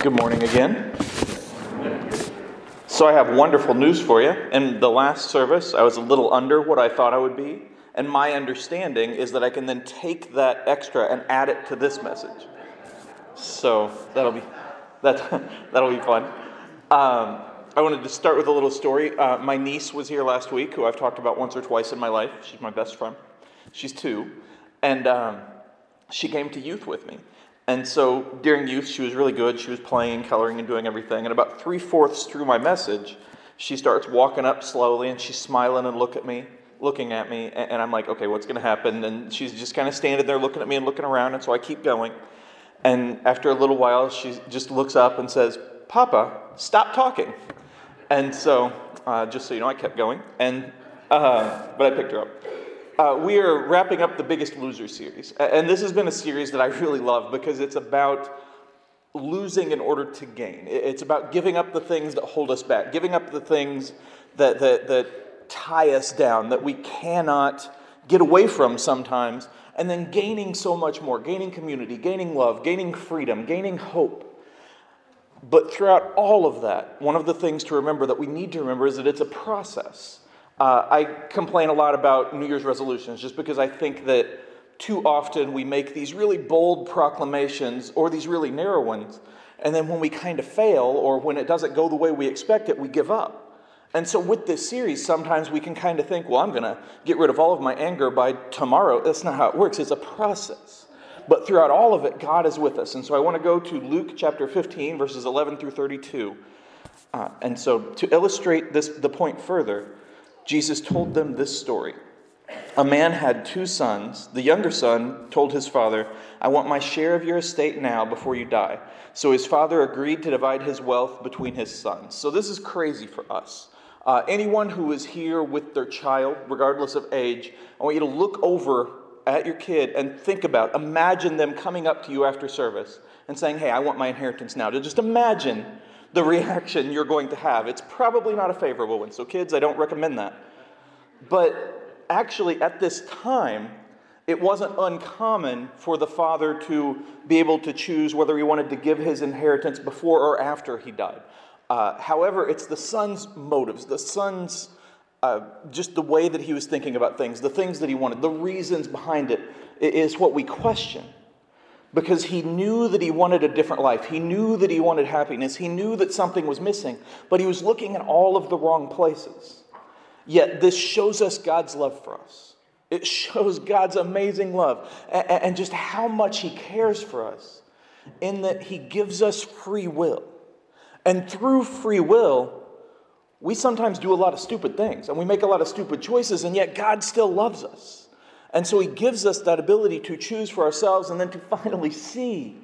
Good morning again. So, I have wonderful news for you. In the last service, I was a little under what I thought I would be, and my understanding is that I can then take that extra and add it to this message. So, that'll be, that, that'll be fun. Um, I wanted to start with a little story. Uh, my niece was here last week, who I've talked about once or twice in my life. She's my best friend. She's two. And um, she came to youth with me. And so during youth, she was really good. She was playing, and coloring, and doing everything. And about three fourths through my message, she starts walking up slowly and she's smiling and look at me, looking at me. And I'm like, okay, what's going to happen? And she's just kind of standing there looking at me and looking around. And so I keep going. And after a little while, she just looks up and says, Papa, stop talking. And so, uh, just so you know, I kept going. And, uh, but I picked her up. Uh, we are wrapping up the Biggest Loser series. And this has been a series that I really love because it's about losing in order to gain. It's about giving up the things that hold us back, giving up the things that, that, that tie us down, that we cannot get away from sometimes, and then gaining so much more gaining community, gaining love, gaining freedom, gaining hope. But throughout all of that, one of the things to remember that we need to remember is that it's a process. Uh, I complain a lot about New Year's resolutions just because I think that too often we make these really bold proclamations or these really narrow ones, and then when we kind of fail or when it doesn't go the way we expect it, we give up. And so, with this series, sometimes we can kind of think, well, I'm going to get rid of all of my anger by tomorrow. That's not how it works, it's a process. But throughout all of it, God is with us. And so, I want to go to Luke chapter 15, verses 11 through 32. Uh, and so, to illustrate this, the point further, Jesus told them this story. A man had two sons. The younger son told his father, I want my share of your estate now before you die. So his father agreed to divide his wealth between his sons. So this is crazy for us. Uh, anyone who is here with their child, regardless of age, I want you to look over at your kid and think about, imagine them coming up to you after service and saying, Hey, I want my inheritance now. To just imagine the reaction you're going to have. It's probably not a favorable one. So, kids, I don't recommend that. But actually, at this time, it wasn't uncommon for the father to be able to choose whether he wanted to give his inheritance before or after he died. Uh, however, it's the son's motives, the son's uh, just the way that he was thinking about things, the things that he wanted, the reasons behind it is what we question because he knew that he wanted a different life. He knew that he wanted happiness. He knew that something was missing, but he was looking in all of the wrong places. Yet, this shows us God's love for us. It shows God's amazing love and just how much he cares for us in that he gives us free will. And through free will, we sometimes do a lot of stupid things and we make a lot of stupid choices, and yet God still loves us. And so he gives us that ability to choose for ourselves and then to finally see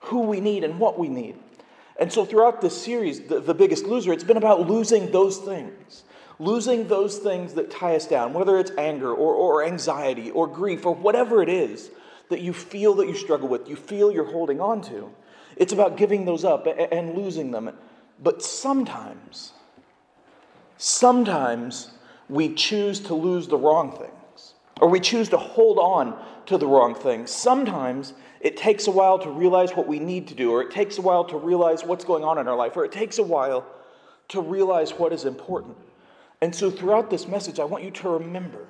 who we need and what we need. And so throughout this series, the, the biggest loser, it's been about losing those things. Losing those things that tie us down, whether it's anger or, or anxiety or grief or whatever it is that you feel that you struggle with, you feel you're holding on to. It's about giving those up and, and losing them. But sometimes, sometimes we choose to lose the wrong thing or we choose to hold on to the wrong thing. Sometimes it takes a while to realize what we need to do, or it takes a while to realize what's going on in our life, or it takes a while to realize what is important. And so, throughout this message, I want you to remember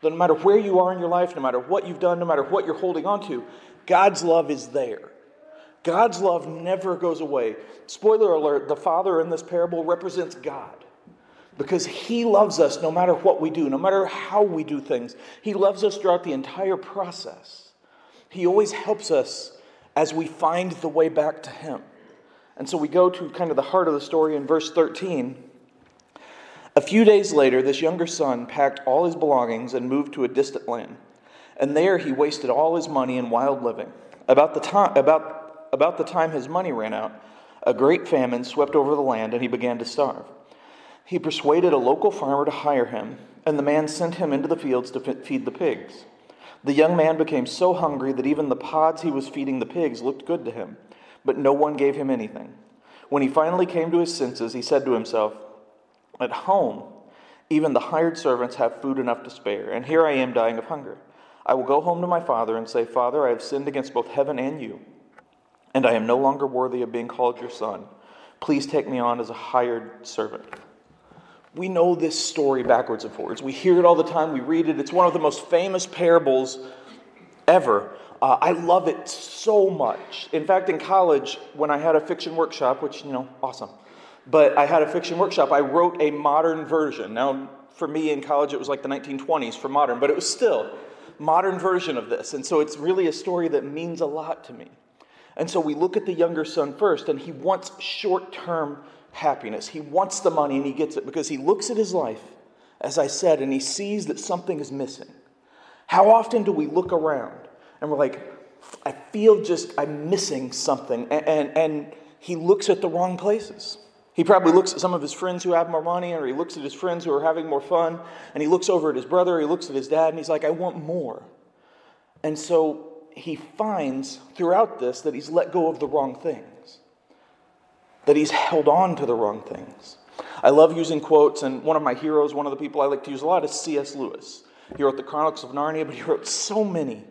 that no matter where you are in your life, no matter what you've done, no matter what you're holding on to, God's love is there. God's love never goes away. Spoiler alert the father in this parable represents God because He loves us no matter what we do, no matter how we do things. He loves us throughout the entire process. He always helps us as we find the way back to Him. And so we go to kind of the heart of the story in verse 13. A few days later, this younger son packed all his belongings and moved to a distant land. And there he wasted all his money in wild living. About the time, about, about the time his money ran out, a great famine swept over the land and he began to starve. He persuaded a local farmer to hire him, and the man sent him into the fields to feed the pigs. The young man became so hungry that even the pods he was feeding the pigs looked good to him, but no one gave him anything. When he finally came to his senses, he said to himself, At home, even the hired servants have food enough to spare, and here I am dying of hunger. I will go home to my father and say, Father, I have sinned against both heaven and you. and I am no longer worthy of being called your son. Please take me on as a hired servant. We know this story backwards and forwards. We hear it all the time, we read it. It's one of the most famous parables ever. Uh, I love it so much. In fact, in college, when I had a fiction workshop, which, you know, awesome, but I had a fiction workshop, I wrote a modern version. Now, for me in college, it was like the 1920s for modern, but it was still modern version of this. And so it's really a story that means a lot to me. And so we look at the younger son first, and he wants short term happiness. He wants the money, and he gets it because he looks at his life, as I said, and he sees that something is missing. How often do we look around and we're like, I feel just I'm missing something, and, and, and he looks at the wrong places. He probably looks at some of his friends who have more money, or he looks at his friends who are having more fun, and he looks over at his brother, he looks at his dad, and he's like, I want more. And so he finds throughout this that he's let go of the wrong things, that he's held on to the wrong things. I love using quotes, and one of my heroes, one of the people I like to use a lot, is C.S. Lewis. He wrote the Chronicles of Narnia, but he wrote so many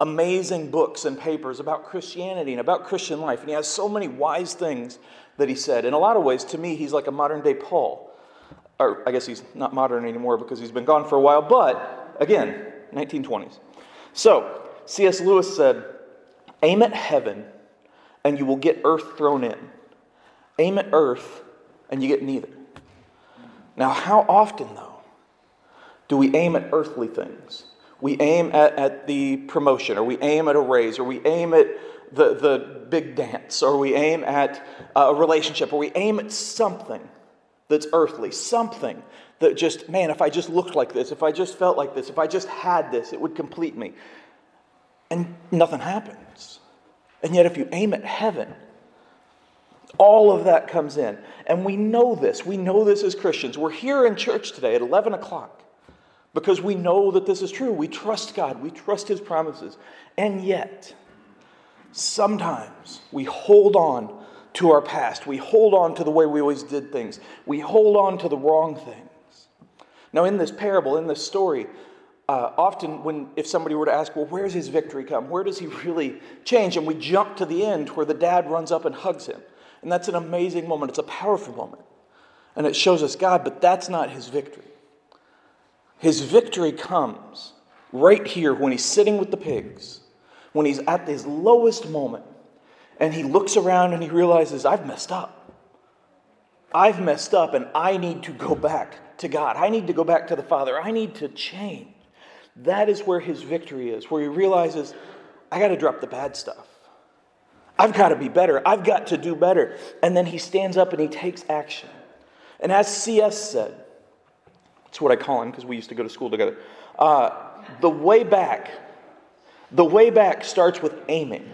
amazing books and papers about Christianity and about Christian life. And he has so many wise things that he said. In a lot of ways, to me, he's like a modern day Paul. Or I guess he's not modern anymore because he's been gone for a while, but again, 1920s. So, C.S. Lewis said, Aim at heaven and you will get earth thrown in. Aim at earth and you get neither. Now, how often, though, do we aim at earthly things? We aim at, at the promotion, or we aim at a raise, or we aim at the, the big dance, or we aim at uh, a relationship, or we aim at something that's earthly, something that just, man, if I just looked like this, if I just felt like this, if I just had this, it would complete me. And nothing happens. And yet, if you aim at heaven, all of that comes in. And we know this. We know this as Christians. We're here in church today at 11 o'clock because we know that this is true. We trust God, we trust His promises. And yet, sometimes we hold on to our past. We hold on to the way we always did things. We hold on to the wrong things. Now, in this parable, in this story, uh, often when if somebody were to ask, well, where's his victory come? Where does he really change? And we jump to the end where the dad runs up and hugs him. And that's an amazing moment. It's a powerful moment. And it shows us God, but that's not his victory. His victory comes right here when he's sitting with the pigs, when he's at his lowest moment, and he looks around and he realizes, I've messed up. I've messed up, and I need to go back to God. I need to go back to the Father. I need to change. That is where his victory is, where he realizes, I got to drop the bad stuff. I've got to be better. I've got to do better. And then he stands up and he takes action. And as C.S. said, that's what I call him because we used to go to school together. Uh, the way back, the way back starts with aiming.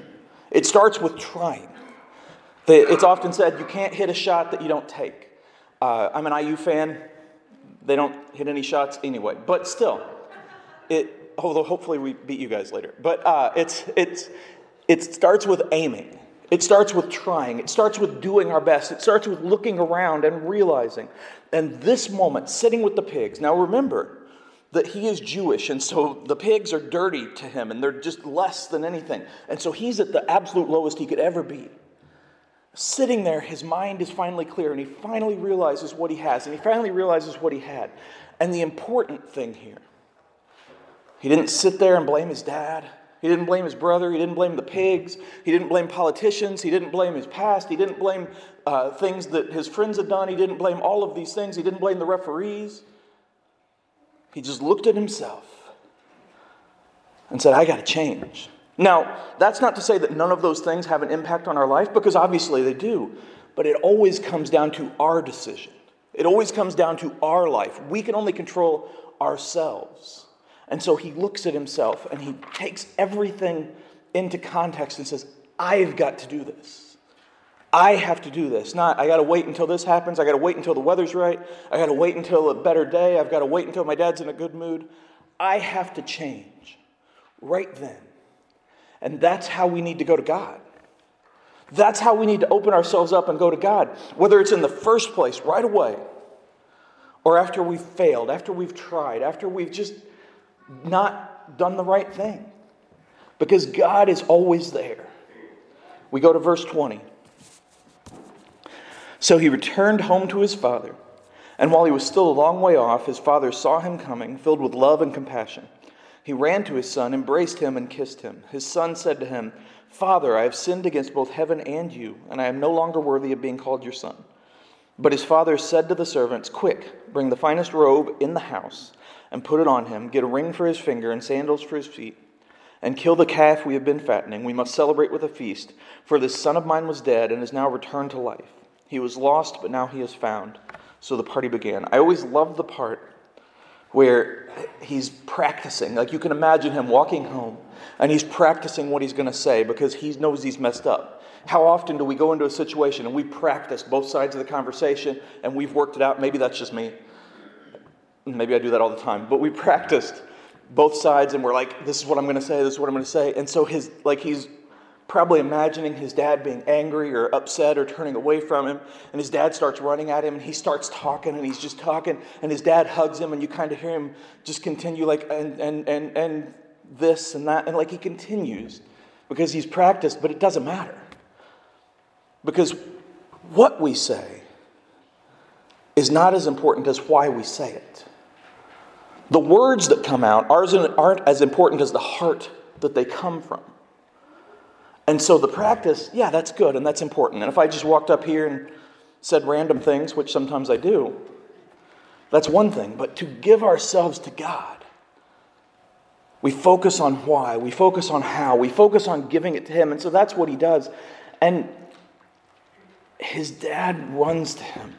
It starts with trying. It's often said you can't hit a shot that you don't take. Uh, I'm an IU fan. They don't hit any shots anyway, but still, it, although hopefully we beat you guys later. But uh, it's, it's, it starts with aiming. It starts with trying. It starts with doing our best. It starts with looking around and realizing. And this moment, sitting with the pigs. Now remember that he is Jewish, and so the pigs are dirty to him, and they're just less than anything. And so he's at the absolute lowest he could ever be. Sitting there, his mind is finally clear, and he finally realizes what he has, and he finally realizes what he had. And the important thing here he didn't sit there and blame his dad. He didn't blame his brother. He didn't blame the pigs. He didn't blame politicians. He didn't blame his past. He didn't blame uh, things that his friends had done. He didn't blame all of these things. He didn't blame the referees. He just looked at himself and said, I got to change. Now, that's not to say that none of those things have an impact on our life, because obviously they do. But it always comes down to our decision. It always comes down to our life. We can only control ourselves. And so he looks at himself and he takes everything into context and says, I've got to do this. I have to do this. Not, I got to wait until this happens. I got to wait until the weather's right. I got to wait until a better day. I've got to wait until my dad's in a good mood. I have to change right then. And that's how we need to go to God. That's how we need to open ourselves up and go to God, whether it's in the first place, right away, or after we've failed, after we've tried, after we've just not done the right thing. Because God is always there. We go to verse 20. So he returned home to his father. And while he was still a long way off, his father saw him coming, filled with love and compassion. He ran to his son, embraced him, and kissed him. His son said to him, Father, I have sinned against both heaven and you, and I am no longer worthy of being called your son. But his father said to the servants, Quick, bring the finest robe in the house, and put it on him. Get a ring for his finger and sandals for his feet. And kill the calf we have been fattening. We must celebrate with a feast, for this son of mine was dead and is now returned to life. He was lost, but now he is found. So the party began. I always love the part where he's practicing. Like you can imagine him walking home and he's practicing what he's going to say because he knows he's messed up. How often do we go into a situation and we practice both sides of the conversation and we've worked it out? Maybe that's just me. Maybe I do that all the time. But we practiced both sides and we're like, this is what I'm going to say, this is what I'm going to say. And so his, like he's probably imagining his dad being angry or upset or turning away from him. And his dad starts running at him and he starts talking and he's just talking. And his dad hugs him and you kind of hear him just continue, like, and, and, and, and this and that. And like he continues because he's practiced, but it doesn't matter. Because what we say is not as important as why we say it. The words that come out aren't as important as the heart that they come from. And so the practice, yeah, that's good and that's important. And if I just walked up here and said random things, which sometimes I do, that's one thing. But to give ourselves to God, we focus on why, we focus on how, we focus on giving it to Him. And so that's what He does. And his dad runs to him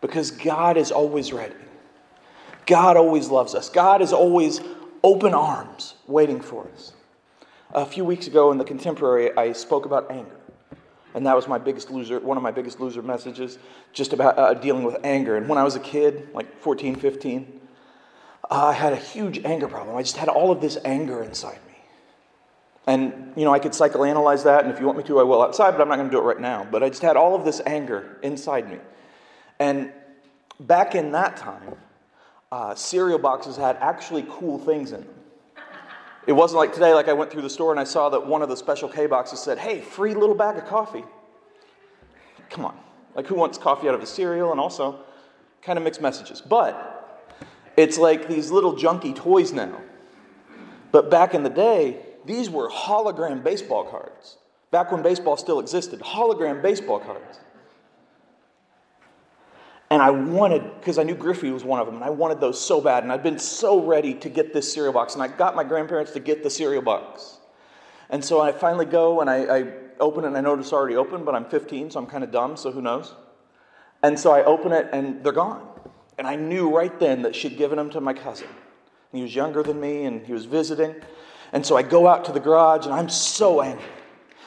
because God is always ready. God always loves us. God is always open arms waiting for us. A few weeks ago in the contemporary, I spoke about anger. And that was my biggest loser, one of my biggest loser messages, just about uh, dealing with anger. And when I was a kid, like 14, 15, uh, I had a huge anger problem. I just had all of this anger inside me. And, you know, I could psychoanalyze that, and if you want me to, I will outside, but I'm not going to do it right now. But I just had all of this anger inside me. And back in that time, uh, cereal boxes had actually cool things in them. It wasn't like today, like I went through the store and I saw that one of the special K boxes said, hey, free little bag of coffee. Come on. Like, who wants coffee out of a cereal? And also, kind of mixed messages. But it's like these little junky toys now. But back in the day, these were hologram baseball cards. Back when baseball still existed, hologram baseball cards. And I wanted, because I knew Griffey was one of them, and I wanted those so bad. And I'd been so ready to get this cereal box. And I got my grandparents to get the cereal box. And so I finally go and I, I open it, and I notice it's already open, but I'm 15, so I'm kind of dumb, so who knows? And so I open it, and they're gone. And I knew right then that she'd given them to my cousin. And He was younger than me, and he was visiting. And so I go out to the garage, and I'm so angry.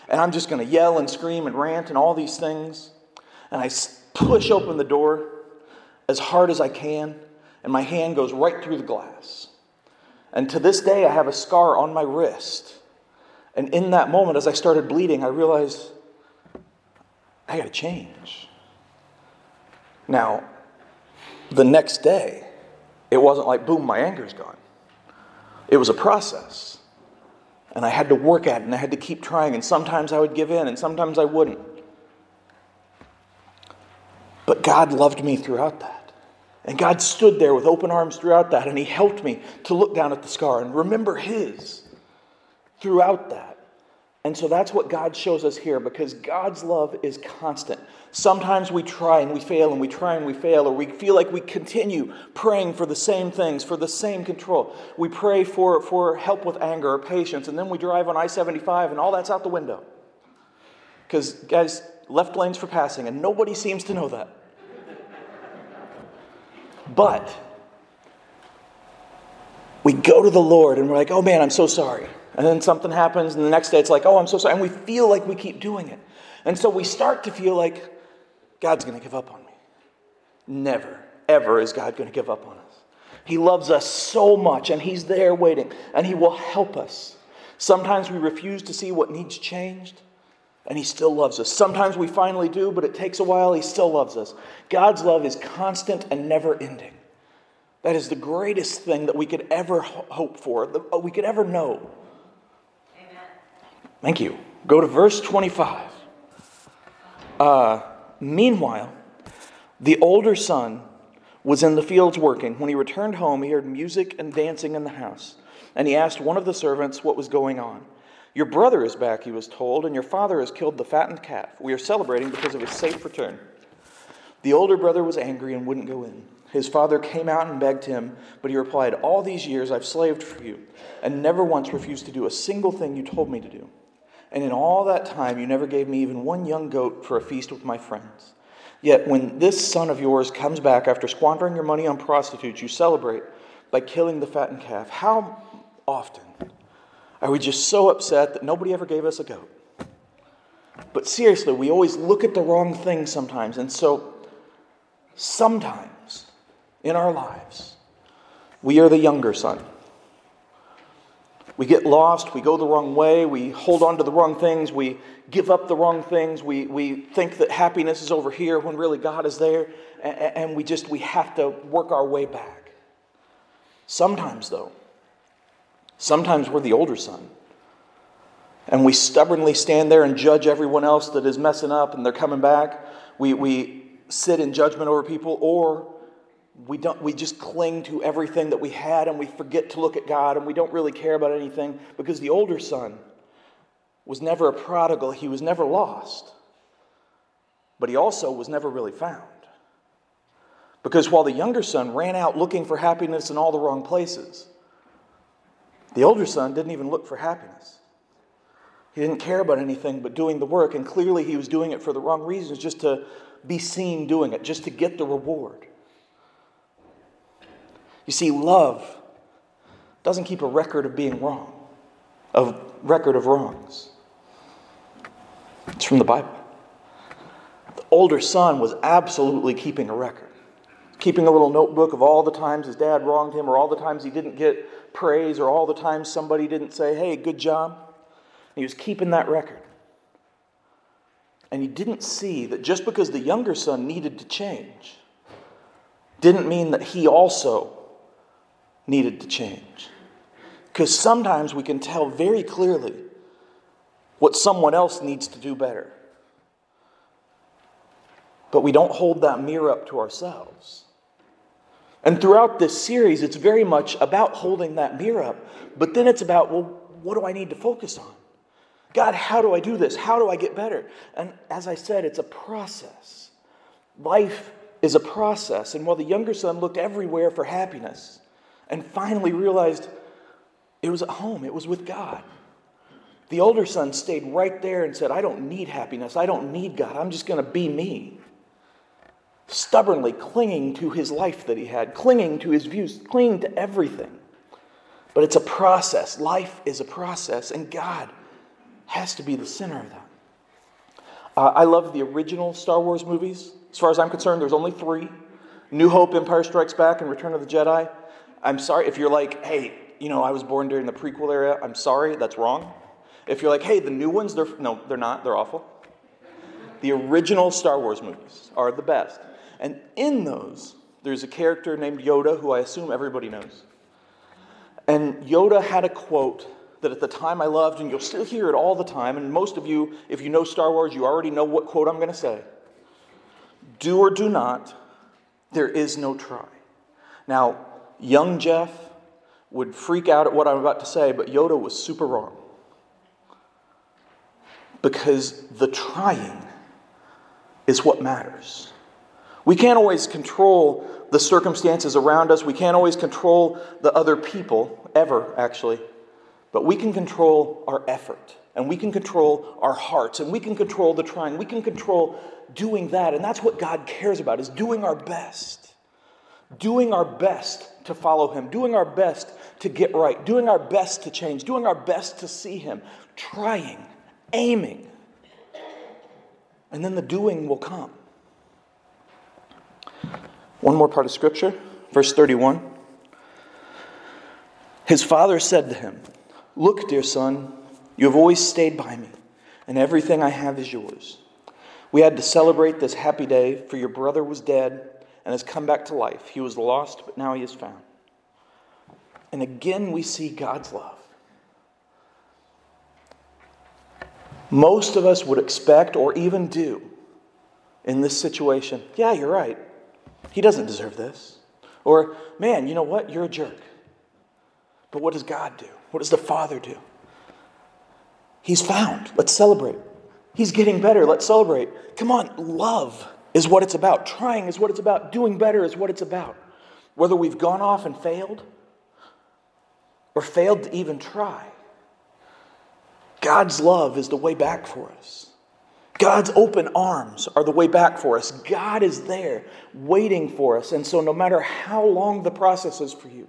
And I'm just going to yell and scream and rant and all these things. And I push open the door as hard as I can, and my hand goes right through the glass. And to this day, I have a scar on my wrist. And in that moment, as I started bleeding, I realized I got to change. Now, the next day, it wasn't like, boom, my anger's gone. It was a process. And I had to work at it, and I had to keep trying. And sometimes I would give in, and sometimes I wouldn't. But God loved me throughout that. And God stood there with open arms throughout that, and He helped me to look down at the scar and remember His throughout that. And so that's what God shows us here because God's love is constant. Sometimes we try and we fail and we try and we fail, or we feel like we continue praying for the same things, for the same control. We pray for, for help with anger or patience, and then we drive on I 75 and all that's out the window. Because, guys, left lanes for passing, and nobody seems to know that. But we go to the Lord and we're like, oh man, I'm so sorry. And then something happens, and the next day it's like, oh, I'm so sorry. And we feel like we keep doing it. And so we start to feel like God's going to give up on me. Never, ever is God going to give up on us. He loves us so much, and He's there waiting, and He will help us. Sometimes we refuse to see what needs changed and he still loves us. Sometimes we finally do, but it takes a while. He still loves us. God's love is constant and never ending. That is the greatest thing that we could ever hope for, that we could ever know. Amen. Thank you. Go to verse 25. Uh, meanwhile, the older son was in the fields working. When he returned home, he heard music and dancing in the house. And he asked one of the servants what was going on. Your brother is back, he was told, and your father has killed the fattened calf. We are celebrating because of his safe return. The older brother was angry and wouldn't go in. His father came out and begged him, but he replied, All these years I've slaved for you, and never once refused to do a single thing you told me to do. And in all that time, you never gave me even one young goat for a feast with my friends. Yet when this son of yours comes back after squandering your money on prostitutes, you celebrate by killing the fattened calf. How often are we just so upset that nobody ever gave us a goat? But seriously, we always look at the wrong thing sometimes. And so sometimes in our lives, we are the younger son. We get lost, we go the wrong way, we hold on to the wrong things, we give up the wrong things, we, we think that happiness is over here when really God is there, and, and we just we have to work our way back. Sometimes though, sometimes we're the older son. And we stubbornly stand there and judge everyone else that is messing up and they're coming back. We, we sit in judgment over people, or we, don't, we just cling to everything that we had and we forget to look at God and we don't really care about anything because the older son was never a prodigal, he was never lost, but he also was never really found. Because while the younger son ran out looking for happiness in all the wrong places, the older son didn't even look for happiness. He didn't care about anything but doing the work, and clearly he was doing it for the wrong reasons, just to be seen doing it, just to get the reward. You see, love doesn't keep a record of being wrong, a record of wrongs. It's from the Bible. The older son was absolutely keeping a record, keeping a little notebook of all the times his dad wronged him, or all the times he didn't get praise, or all the times somebody didn't say, hey, good job. And he was keeping that record. And he didn't see that just because the younger son needed to change didn't mean that he also needed to change. Because sometimes we can tell very clearly what someone else needs to do better. But we don't hold that mirror up to ourselves. And throughout this series, it's very much about holding that mirror up, but then it's about, well, what do I need to focus on? God, how do I do this? How do I get better? And as I said, it's a process. Life is a process. And while the younger son looked everywhere for happiness, and finally realized it was at home, it was with God. The older son stayed right there and said, I don't need happiness. I don't need God. I'm just going to be me. Stubbornly clinging to his life that he had, clinging to his views, clinging to everything. But it's a process. Life is a process, and God has to be the center of that. Uh, I love the original Star Wars movies. As far as I'm concerned, there's only three New Hope, Empire Strikes Back, and Return of the Jedi. I'm sorry if you're like, hey, you know, I was born during the prequel era. I'm sorry, that's wrong. If you're like, hey, the new ones, they're no, they're not. They're awful. The original Star Wars movies are the best. And in those, there's a character named Yoda who I assume everybody knows. And Yoda had a quote that at the time I loved, and you'll still hear it all the time. And most of you, if you know Star Wars, you already know what quote I'm going to say. Do or do not, there is no try. Now, Young Jeff would freak out at what I'm about to say, but Yoda was super wrong. Because the trying is what matters. We can't always control the circumstances around us, we can't always control the other people, ever, actually. But we can control our effort, and we can control our hearts, and we can control the trying. We can control doing that, and that's what God cares about, is doing our best doing our best to follow Him, doing our best to get right, doing our best to change, doing our best to see Him, trying, aiming. And then the doing will come. One more part of Scripture, verse 31. His father said to him, Look, dear son, you have always stayed by me, and everything I have is yours. We had to celebrate this happy day, for your brother was dead and has come back to life. He was lost, but now he is found. And again, we see God's love. most of us would expect or even do in this situation. Yeah, you're right. He doesn't deserve this. Or, man, you know what? You're a jerk. But what does God do? What does the Father do? He's found. Let's celebrate. He's getting better. Let's celebrate. Come on, love is what it's about. Trying is what it's about. Doing better is what it's about. Whether we've gone off and failed or failed to even try, God's love is the way back for us. God's open arms are the way back for us. God is there waiting for us. And so, no matter how long the process is for you,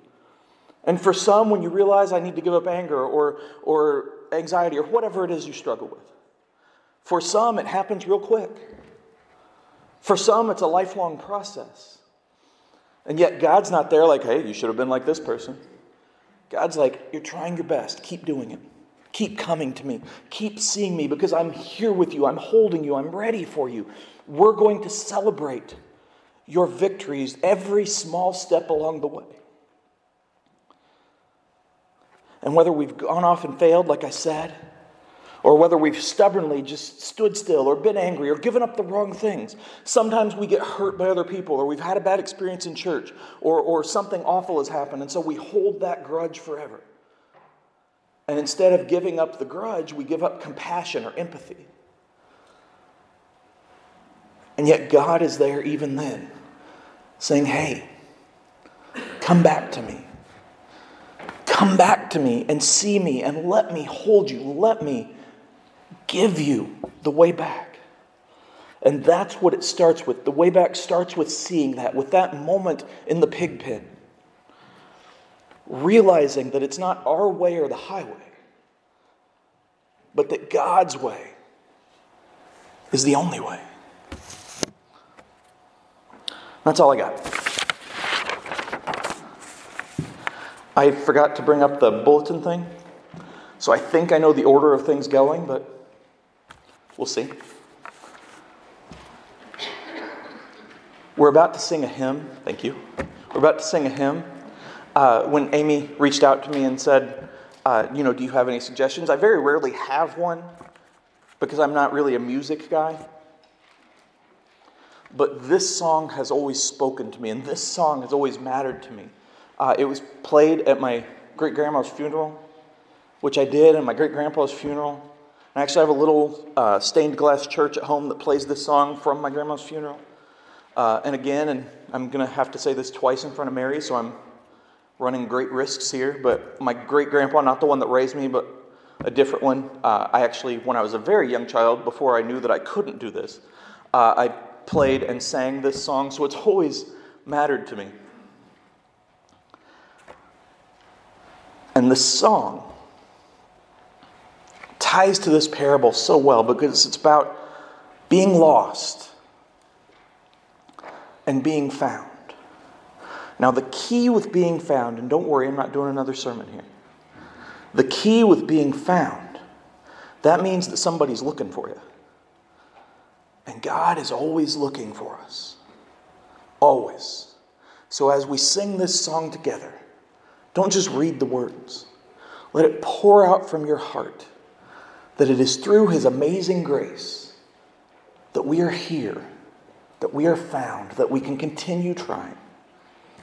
and for some, when you realize I need to give up anger or, or anxiety or whatever it is you struggle with, for some, it happens real quick. For some, it's a lifelong process. And yet, God's not there like, hey, you should have been like this person. God's like, you're trying your best. Keep doing it. Keep coming to me. Keep seeing me because I'm here with you. I'm holding you. I'm ready for you. We're going to celebrate your victories every small step along the way. And whether we've gone off and failed, like I said, or whether we've stubbornly just stood still or been angry or given up the wrong things. Sometimes we get hurt by other people or we've had a bad experience in church or, or something awful has happened, and so we hold that grudge forever. And instead of giving up the grudge, we give up compassion or empathy. And yet, God is there even then, saying, Hey, come back to me. Come back to me and see me and let me hold you. Let me give you the way back. And that's what it starts with. The way back starts with seeing that, with that moment in the pig pen realizing that it's not our way or the highway, but that God's way is the only way. That's all I got. I forgot to bring up the bulletin thing, so I think I know the order of things going, but we'll see. We're about to sing a hymn. Thank you. We're about to sing a hymn uh, when Amy reached out to me and said, uh, you know, do you have any suggestions? I very rarely have one because I'm not really a music guy. But this song has always spoken to me, and this song has always mattered to me. Uh, it was played at my great grandma's funeral, which I did, and my great grandpa's funeral. I actually have a little uh, stained glass church at home that plays this song from my grandma's funeral. Uh, and again, and I'm going to have to say this twice in front of Mary, so I'm running great risks here, but my great grandpa, not the one that raised me, but a different one, uh, I actually, when I was a very young child, before I knew that I couldn't do this, uh, I played and sang this song, so it's always mattered to me. And the song ties to this parable so well because it's about being lost and being found. Now, the key with being found, and don't worry, I'm not doing another sermon here. The key with being found, that means that somebody's looking for you. And God is always looking for us. Always. So as we sing this song together, don't just read the words. Let it pour out from your heart that it is through His amazing grace that we are here, that we are found, that we can continue trying